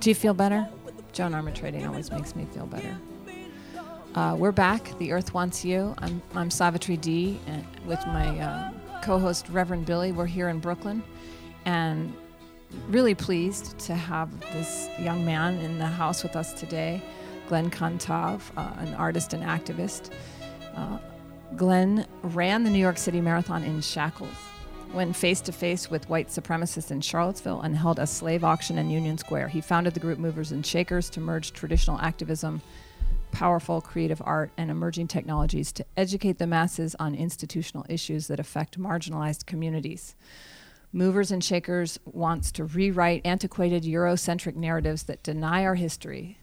Do you feel better? Joan Armatrading always makes me feel better. Uh, we're back. The Earth Wants You. I'm, I'm Savitri D, and with my uh, co host, Reverend Billy. We're here in Brooklyn, and really pleased to have this young man in the house with us today, Glen Cantave, uh, an artist and activist. Uh, Glenn ran the New York City Marathon in shackles when face to face with white supremacists in Charlottesville and held a slave auction in Union Square. He founded the group Movers and Shakers to merge traditional activism, powerful creative art, and emerging technologies to educate the masses on institutional issues that affect marginalized communities. Movers and Shakers wants to rewrite antiquated Eurocentric narratives that deny our history,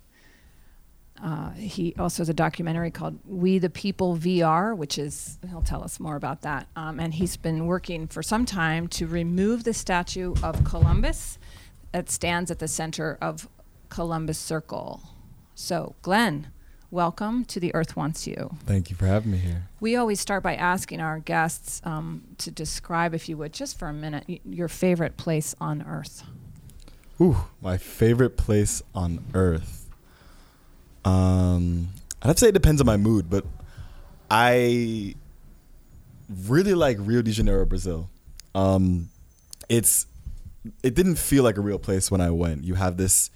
uh, he also has a documentary called We the People VR, which is, he'll tell us more about that. Um, and he's been working for some time to remove the statue of Columbus that stands at the center of Columbus Circle. So, Glen, welcome to The Earth Wants You. Thank you for having me here. We always start by asking our guests um, to describe, if you would, just for a minute, y- your favorite place on Earth. Ooh, my favorite place on earth. Um, I'd have to say it depends on my mood, but I really like Rio de Janeiro, Brazil. Um, it's it didn't feel like a real place when I went. You have this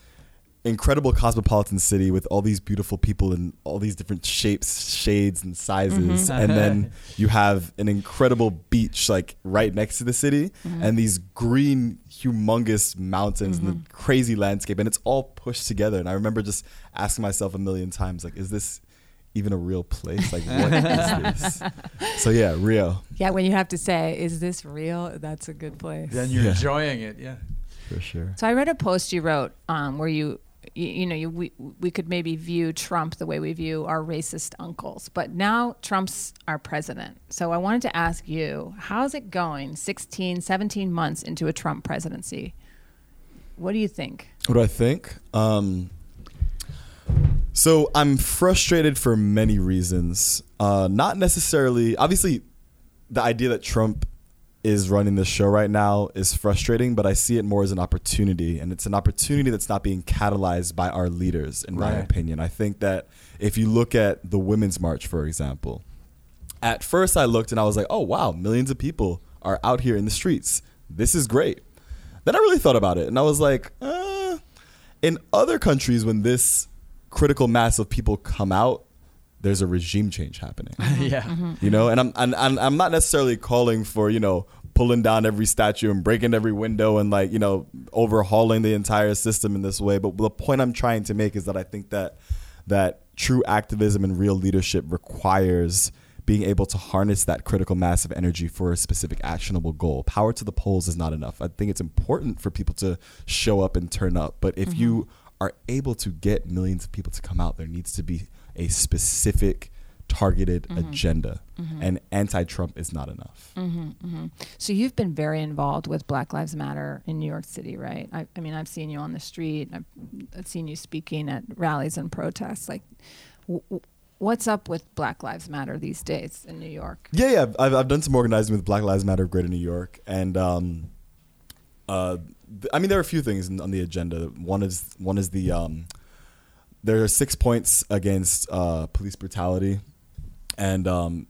incredible cosmopolitan city with all these beautiful people in all these different shapes, shades, and sizes, mm-hmm. and then you have an incredible beach like right next to the city, mm-hmm. and these green, humongous mountains and the mm-hmm. crazy landscape, and it's all pushed together. And I remember just asking myself a million times, like, is this even a real place? Like, what is this? So yeah, Rio Yeah, when you have to say, is this real? That's a good place. Then you're Yeah. enjoying it, yeah. for sure. So I read a post you wrote um, where you, you, you know, you, we, we could maybe view Trump the way we view our racist uncles, but now Trump's our president. So I wanted to ask you, how's it going 16, 17 months into a Trump presidency? What do you think? What do I think? Um, so I'm frustrated for many reasons. Uh, not necessarily, obviously, the idea that Trump is running the show right now is frustrating, but I see it more as an opportunity, and it's an opportunity that's not being catalyzed by our leaders, in my opinion. I think that if you look at the Women's March, for example, at first I looked and I was like, oh wow, millions of people are out here in the streets. This is great. Then I really thought about it and I was like, uh, in other countries, when this critical mass of people come out, there's a regime change happening. yeah. You know, and I'm, and, and I'm not necessarily calling for, you know, pulling down every statue and breaking every window and like, you know, overhauling the entire system in this way. But the point I'm trying to make is that I think that that true activism and real leadership requires being able to harness that critical mass of energy for a specific actionable goal. Power to the polls is not enough. I think it's important for people to show up and turn up, but if mm-hmm. you are able to get millions of people to come out, there needs to be a specific targeted agenda. And anti-Trump is not enough. So you've been very involved with Black Lives Matter in New York City, right? I, I mean, I've seen you on the street. I've, I've seen you speaking at rallies and protests. Like, w- w- what's up with Black Lives Matter these days in New York? Yeah, yeah. I've, I've done some organizing with Black Lives Matter of Greater New York, and um, uh, th- I mean there are a few things on the agenda. One is one is the um, there are six points against uh, police brutality, and um,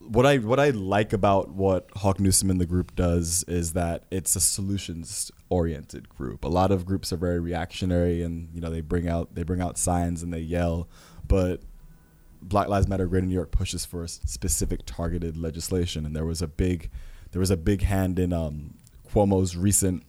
what I what I like about what Hawk Newsom and the group does is that it's a solutions oriented group. A lot of groups are very reactionary, and you know they bring out they bring out signs and they yell, but Black Lives Matter Greater New York pushes for specific targeted legislation, and there was a big, there was a big hand in um, Cuomo's recent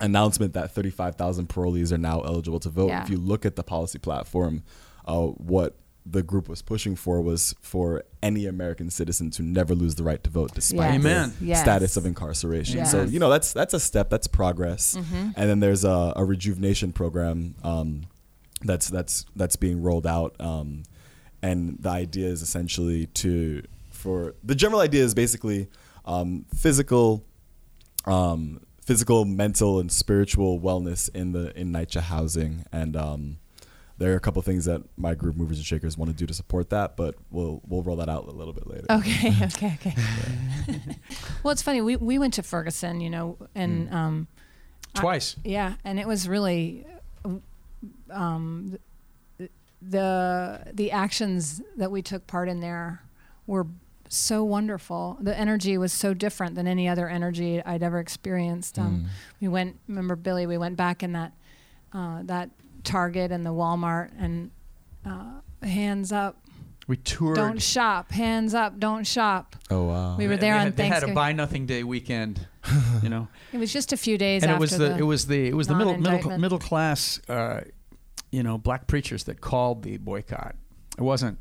announcement that 35,000 parolees are now eligible to vote. Yeah. If you look at the policy platform, uh, what the group was pushing for was for any American citizen to never lose the right to vote, despite Yes. Amen. Yes. status of incarceration. So you know that's that's a step, that's progress. And then there's a, a rejuvenation program um, that's that's that's being rolled out. Um, and the idea is essentially to for the general idea is basically um, physical um, physical mental and spiritual wellness in the in NYCHA housing and um, there are a couple things that my group movers and shakers want to do to support that but we'll we'll roll that out a little bit later Okay, okay, okay. well, it's funny. We we went to Ferguson, you know, and um, I- Twice. yeah, and it was really um, the the actions that we took part in there were so wonderful. The energy was so different than any other energy I'd ever experienced. Um, Mm. We went, remember Billy? We went back in that uh, that Target and the Walmart and uh, hands up, We toured. don't shop. Hands up, don't shop. Oh wow. We were They there had, Thanksgiving. They had a buy nothing day weekend, you know. It was just a few days and after it was the, it was the it was the middle middle middle class uh, you know black preachers that called the boycott. It wasn't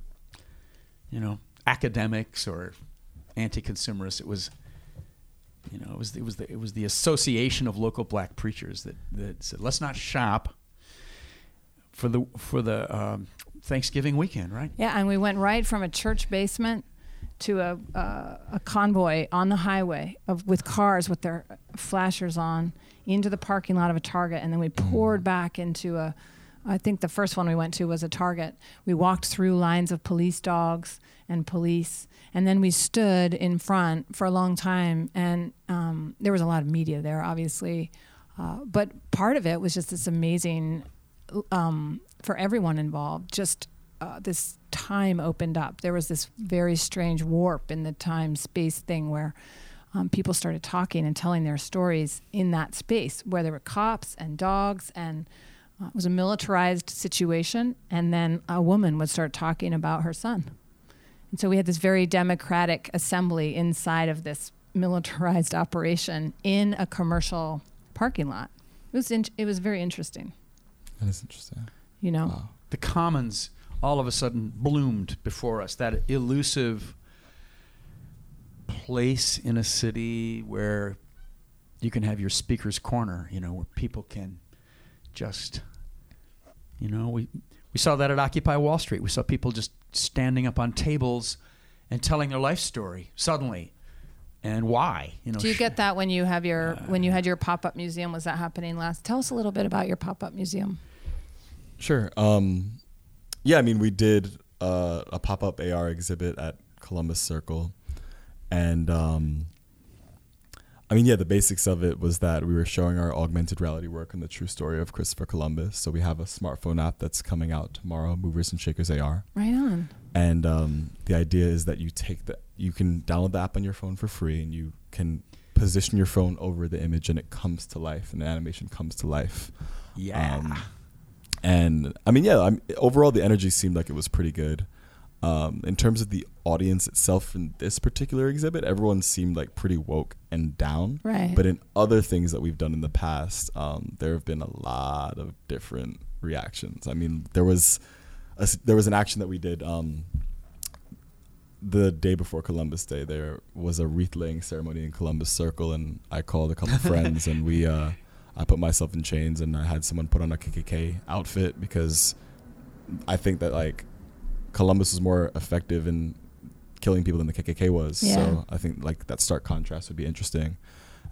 you know academics or anti-consumerists. It was you know it was it was the it was the association of local black preachers that that said let's not shop for the for the um, Thanksgiving weekend, right? Yeah, and we went right from a church basement to a uh, a convoy on the highway of with cars with their flashers on into the parking lot of a Target, and then we poured back into a. I think the first one we went to was a Target. We walked through lines of police dogs and police, and then we stood in front for a long time. And um, there was a lot of media there, obviously, uh, but part of it was just this amazing um, for everyone involved. Just uh, this time opened up. There was this very strange warp in the time space thing where um, people started talking and telling their stories in that space where there were cops and dogs and uh, it was a militarized situation. And then a woman would start talking about her son. And so we had this very democratic assembly inside of this militarized operation in a commercial parking lot. It was in, it was very interesting, That is interesting. you know. Wow. the commons all of a sudden bloomed before us that elusive place in a city where you can have your speaker's corner you know where people can just you know we we saw that at occupy wall street we saw people just standing up on tables and telling their life story suddenly and why you know Do you get that when you have your when you had your pop up museum? Was that happening last? Tell us a little bit about your pop up museum. Sure. Um, yeah, I mean, we did uh, a pop up AR exhibit at Columbus Circle. And um, I mean, yeah, the basics of it was that we were showing our augmented reality work and the true story of Christopher Columbus. So we have a smartphone app that's coming out tomorrow, Movers and Shakers AR. Right on. And um, the idea is that you take the, you can download the app on your phone for free and you can position your phone over the image and it comes to life and the animation comes to life. yeah Um, and I mean, yeah, I'm, overall the energy seemed like it was pretty good. Um, in terms of the audience itself in this particular exhibit, everyone seemed like pretty woke and down. Right. But in other things that we've done in the past, um, there have been a lot of different reactions. I mean, there was a there was an action that we did um, the day before Columbus Day. There was a wreath laying ceremony in Columbus Circle, and I called a couple friends, and we uh, I put myself in chains, and I had someone put on a KKK outfit because I think that like Columbus was more effective in killing people than the KKK was. Yeah. So I think like that stark contrast would be interesting.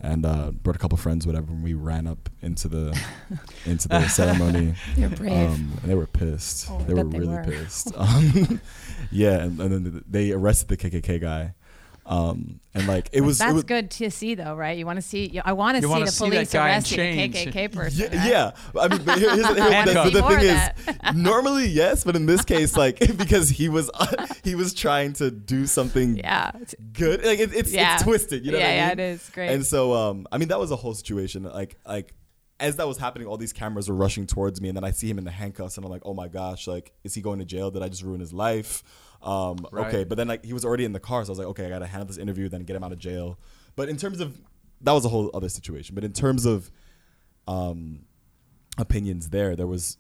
And uh, brought a couple friends, whatever. And we ran up into the into the ceremony, You're brave. um, and they were pissed. Oh, they were they really were. pissed. Um, yeah, and, and then they arrested the KKK guy, um, and like it was. That's it was, good to see, though, right? You want to see. I want to see the police guy in arresting a. KKK person. Yeah, right? yeah. I mean, but here- here's the, I here's the, see the more thing of is, normally yes, but in this case, like because he was he was trying to do something Yeah. good. Like it, it's Yeah. it's twisted. You know yeah, what I yeah, it is great. And so, um, I mean, that was a whole situation. Like, like as that was happening, all these cameras were rushing towards me, and then I see him in the handcuffs, and I'm like, oh my gosh, like, is he going to jail? Did I just ruin his life? Um, Right. Okay, but then like he was already in the car, so I was like, okay, I gotta handle this interview, then get him out of jail. But in terms of that was a whole other situation. But in terms of um, opinions, there, there was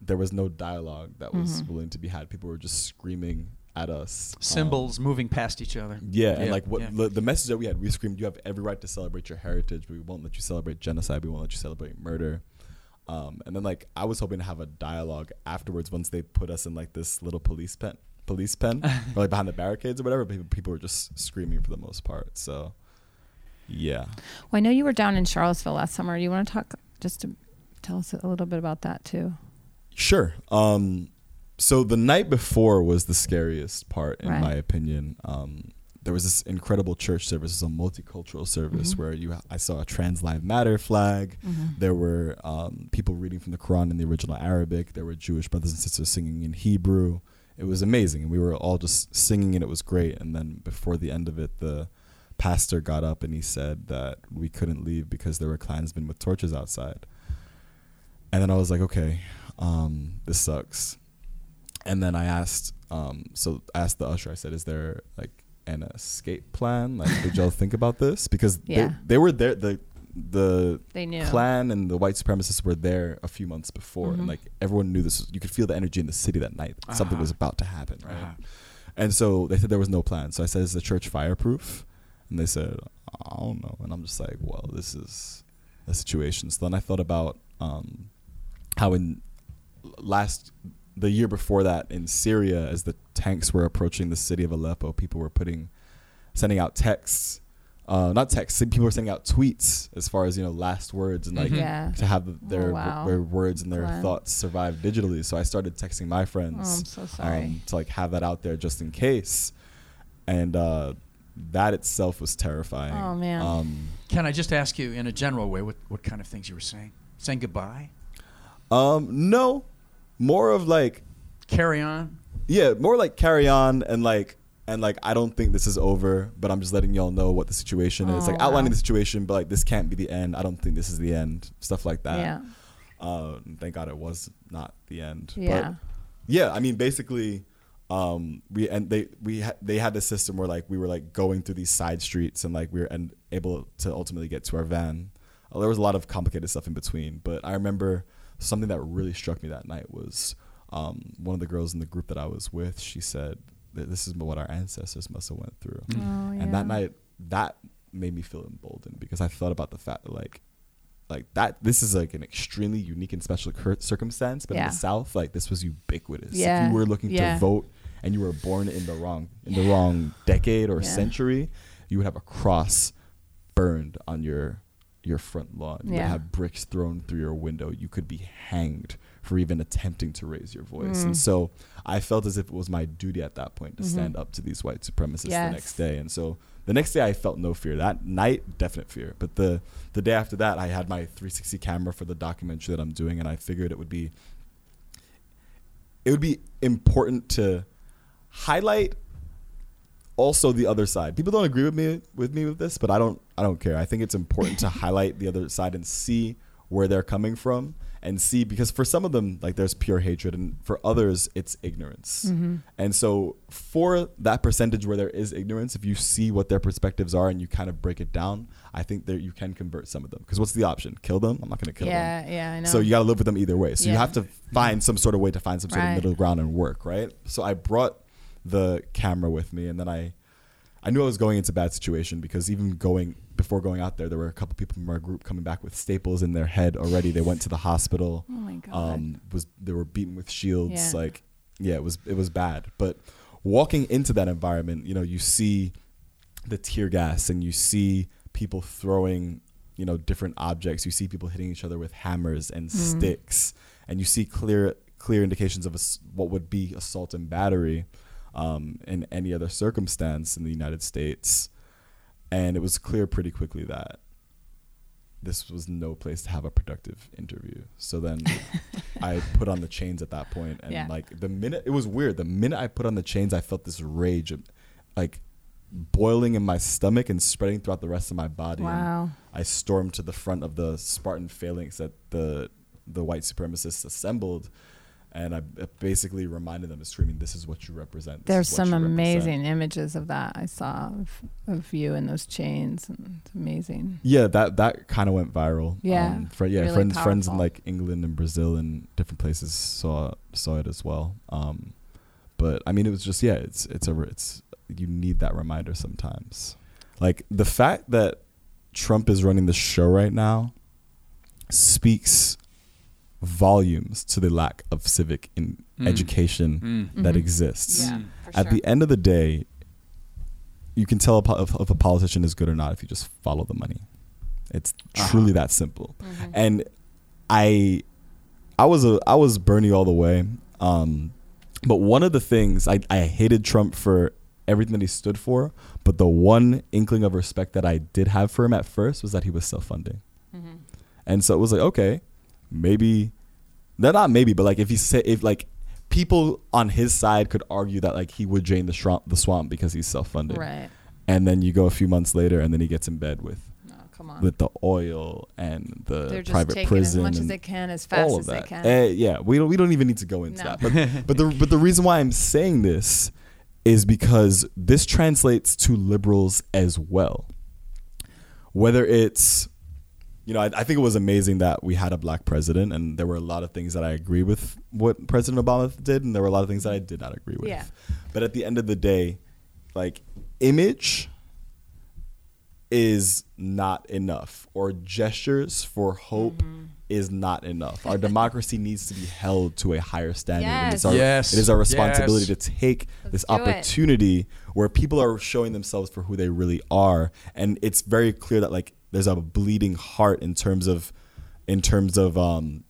there was no dialogue that was Mhm. willing to be had. People were just screaming at us. um, symbols moving past each other yeah, and like what yeah. the, the message that we had, we screamed, "You have every right to celebrate your heritage, but we won't let you celebrate genocide. We won't let you celebrate murder." Um, and then like I was hoping to have a dialogue afterwards once they put us in like this little police pen, police pen, or like behind the barricades or whatever. People, people were just screaming for the most part. So, yeah, well, I know you were down in Charlottesville last summer. Do you want to talk just to tell us a little bit about that too? sure. Um, so the night before was the scariest part, in Right. my opinion. Um, there was this incredible church service, it was a multicultural service Mhm. where you I saw a Trans Live Matter flag. Mhm. There were um, people reading from the Quran in the original Arabic. There were Jewish brothers and sisters singing in Hebrew. It was amazing, and we were all just singing, and it was great. And then before the end of it, the pastor got up and he said that we couldn't leave because there were Klansmen with torches outside. And then I was like, okay, um, this sucks. And then I asked, um, so I asked the usher. I said, "Is there like an escape plan? Like, did y'all think about this? Because Yeah. they, they were there. The the They knew. Klan and the white supremacists were there a few months before, Mhm. and like everyone knew this. Was, you could feel the energy in the city that night. Something Uh-huh. was about to happen, right? Uh-huh. And so they said there was no plan. So I said, "Is the church fireproof?" And they said, "I don't know." And I'm just like, "Well, this is a situation." So then I thought about um, how in last the year before that in Syria, as the tanks were approaching the city of Aleppo, people were putting sending out texts. Uh, not texts. People were sending out tweets as far as you know, last words and like Mhm. Yeah. to have their Oh, wow. their words and their Wow. thoughts survive digitally. So I started texting my Oh, friends I'm so sorry. um, to like have that out there just in case, and uh, that itself was terrifying. Oh, man. Um, Can I just ask you, in a general way, what, what kind of things you were saying? Saying goodbye? um, no, more of like Carry on? yeah, more like carry on and like and like I don't think this is over, but I'm just letting y'all know what the situation is. Oh, Like outlining wow. the situation, but like this can't be the end. I don't think this is the end. Stuff like that. yeah. Uh, thank God it was not the end. Yeah. But yeah, I mean basically um we and they we ha- they had this system where like we were like going through these side streets and like we were and able to ultimately get to our van. Uh, there was a lot of complicated stuff in between, but I remember something that really struck me that night was um, one of the girls in the group that I was with. She said this is what our ancestors must have went through, Mm. Oh, yeah. and that night that made me feel emboldened because I thought about the fact that like like that this is like an extremely unique and special cur- circumstance but in the south like this was ubiquitous Yeah. if you were looking Yeah. to vote and you were born in the wrong in the wrong decade or Yeah. century you would have a cross burned on your your front lawn you would Yeah. have bricks thrown through your window you could be hanged for even attempting to raise your voice Mm. and so i felt as if it was my duty at that point to Mhm. stand up to these white supremacists the next day and so the next day I felt no fear. That night, definite fear. But the the day after that, I had my 360 camera for the documentary that I'm doing, and I figured it would be it would be important to highlight also the other side. People don't agree with me with me with this, but I don't I don't care. I think it's important to highlight the other side and see where they're coming from and see because for some of them like there's pure hatred and for others it's ignorance. Mhm. And so for that percentage where there is ignorance, if you see what their perspectives are and you kind of break it down, I think that you can convert some of them. Because what's the option? Kill them? I'm not going to kill them. Yeah, yeah, So you got to live with them either way. So you have to find some sort of way to find some sort Right. of middle ground and work, right? So I brought the camera with me, and then I, I knew I was going into a bad situation because even going before going out there, there were a couple people from our group coming back with staples in their head already. They went to the hospital. oh my god. Um, was they were beaten with shields? Yeah. Like, yeah, it was it was bad. But walking into that environment, you know, you see the tear gas and you see people throwing you know different objects you see people hitting each other with hammers and Mm. sticks and you see clear clear indications of ass- what would be assault and battery um, in any other circumstance in the united states and it was clear pretty quickly that this was no place to have a productive interview so then i put on the chains at that point and Yeah. like the minute it was weird the minute i put on the chains i felt this rage like boiling in my stomach and spreading throughout the rest of my body and wow. I stormed to the front of the Spartan phalanx that the the white supremacists assembled, and I basically reminded them, screaming, "This is what you represent." This There's some you represent." amazing images of that I saw of, of you in those chains, and it's amazing. Yeah, that that kind of went viral. Yeah, um, fri- yeah, really friends friends in like England and Brazil and different places saw saw it as well. Um, but I mean, it was just yeah, it's it's a it's you need that reminder sometimes. Like the fact that Trump is running the show right now speaks volumes to the lack of civic in Mm. education Mm. that Mhm. exists. Yeah. At sure. the end of the day, you can tell if, if a politician is good or not if you just follow the money. It's Uh-huh. truly that simple. Mhm. And I, I was a I was Bernie all the way. Um, but one of the things I I hated Trump for everything that he stood for. But the one inkling of respect that I did have for him at first was that he was self funding. Mm-hmm. And so it was like, okay, maybe, no, not maybe, but like if he said, if like people on his side could argue that like he would drain the swamp, the swamp because he's self funding. Right. And then you go a few months later and then he gets in bed with No, come on. with the oil and the They're just private taking prison as much as they can, as fast as of they can. Eh, yeah, we don't we don't even need to go into No. that. But but the but the reason why I'm saying this is because this translates to liberals as well. Whether it's you know, I, I think it was amazing that we had a black president, and there were a lot of things that I agree with what President Obama did, and there were a lot of things that I did not agree with. Yeah. But at the end of the day, like image is not enough, or gestures for hope Mm-hmm. is not enough. Our democracy needs to be held to a higher standard. and it's Yes. our, Yes. It is our responsibility Yes. to take Let's this do it. opportunity where people are showing themselves for who they really are, and it's very clear that like there's a bleeding heart in terms of in terms of um,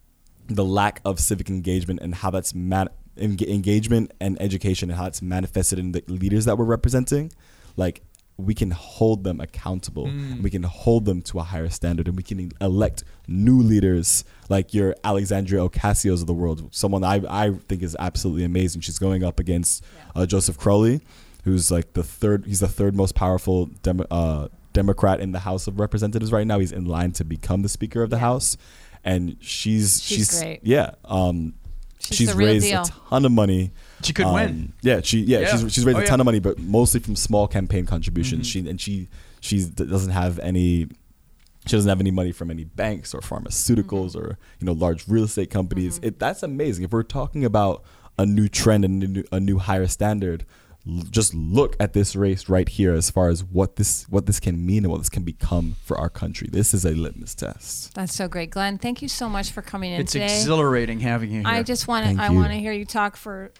the lack of civic engagement and how that's man- engagement and education and how it's manifested in the leaders that we're representing. Like we can hold them accountable, and we can hold them to a higher standard, and we can elect new leaders like your Alexandria Ocasios of the world, someone I I think is absolutely amazing. She's going up against uh, Joseph Crowley, who's like the third. He's the third most powerful Demo, uh, Democrat in the House of Representatives right now. He's in line to become the Speaker of the Yeah. House, and she's She's she's, great. yeah. Um, She's she's raised deal. a ton of money. She could Um, win. Yeah, she yeah, Yeah. she's she's raised Oh, a ton yeah. of money, but mostly from small campaign contributions. Mhm. She and she she doesn't have any. She doesn't have any money from any banks or pharmaceuticals Mm-hmm. or you know large real estate companies. It, that's amazing. If we're talking about a new trend and a new, a new higher standard, l- just look at this race right here as far as what this what this can mean and what this can become for our country. This is a litmus test. That's so great, Glen. Thank you so much for coming in It's today. exhilarating having you here. I just want to. I want to hear you talk for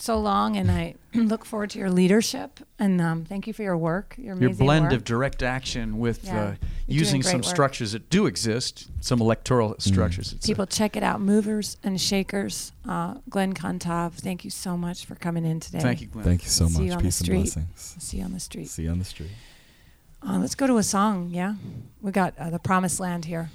so long, and I look forward to your leadership. And um, thank you for your work. Your, your blend work. of direct action with Yeah, uh, using some work. structures that do exist, some electoral Mm. structures. It's a- people check it out. Movers and shakers. Uh, Glen Cantave, thank you so much for coming in today. thank you, Glen. Thank you so See you much. on the Peace and street. blessings. See you on the street. See you on the street. Uh, let's go to a song. Yeah, we got uh, the Promised Land here.